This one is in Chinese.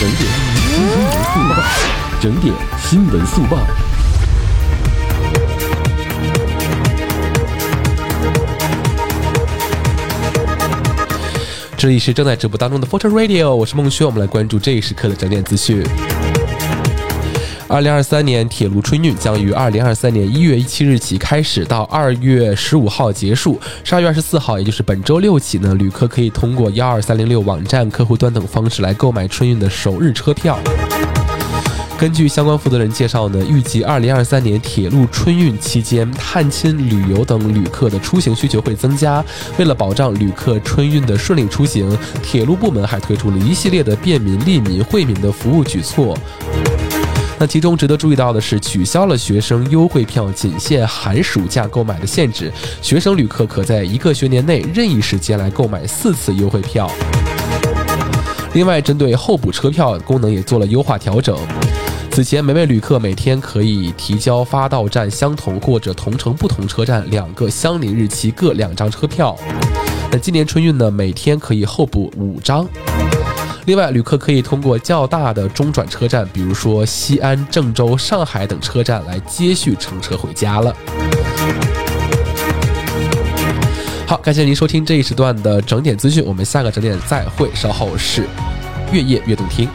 整点新闻速报，整点新闻速报。这里是正在直播当中的 Photo Radio，我是孟轩，我们来关注这一时刻的整点资讯。二零二三年铁路春运将于二零二三年一月一七日起开始，到二月十五号结束。十二月二十四号，也就是本周六起呢，旅客可以通过幺二三零六网站、客户端等方式来购买春运的首日车票。根据相关负责人介绍呢，预计二零二三年铁路春运期间，探亲旅游等旅客的出行需求会增加。为了保障旅客春运的顺利出行，铁路部门还推出了一系列的便民、利民、惠民的服务举措。那其中值得注意到的是，取消了学生优惠票仅限寒暑假购买的限制，学生旅客可在一个学年内任意时间来购买四次优惠票。另外，针对候补车票功能也做了优化调整。此前，每位旅客每天可以提交发到站相同或者同城不同车站两个相邻日期各两张车票。那今年春运呢，每天可以候补五张。另外，旅客可以通过较大的中转车站，比如说西安、郑州、上海等车站来接续乘车回家了。好，感谢您收听这一时段的整点资讯，我们下个整点再会。稍后是月夜悦动听。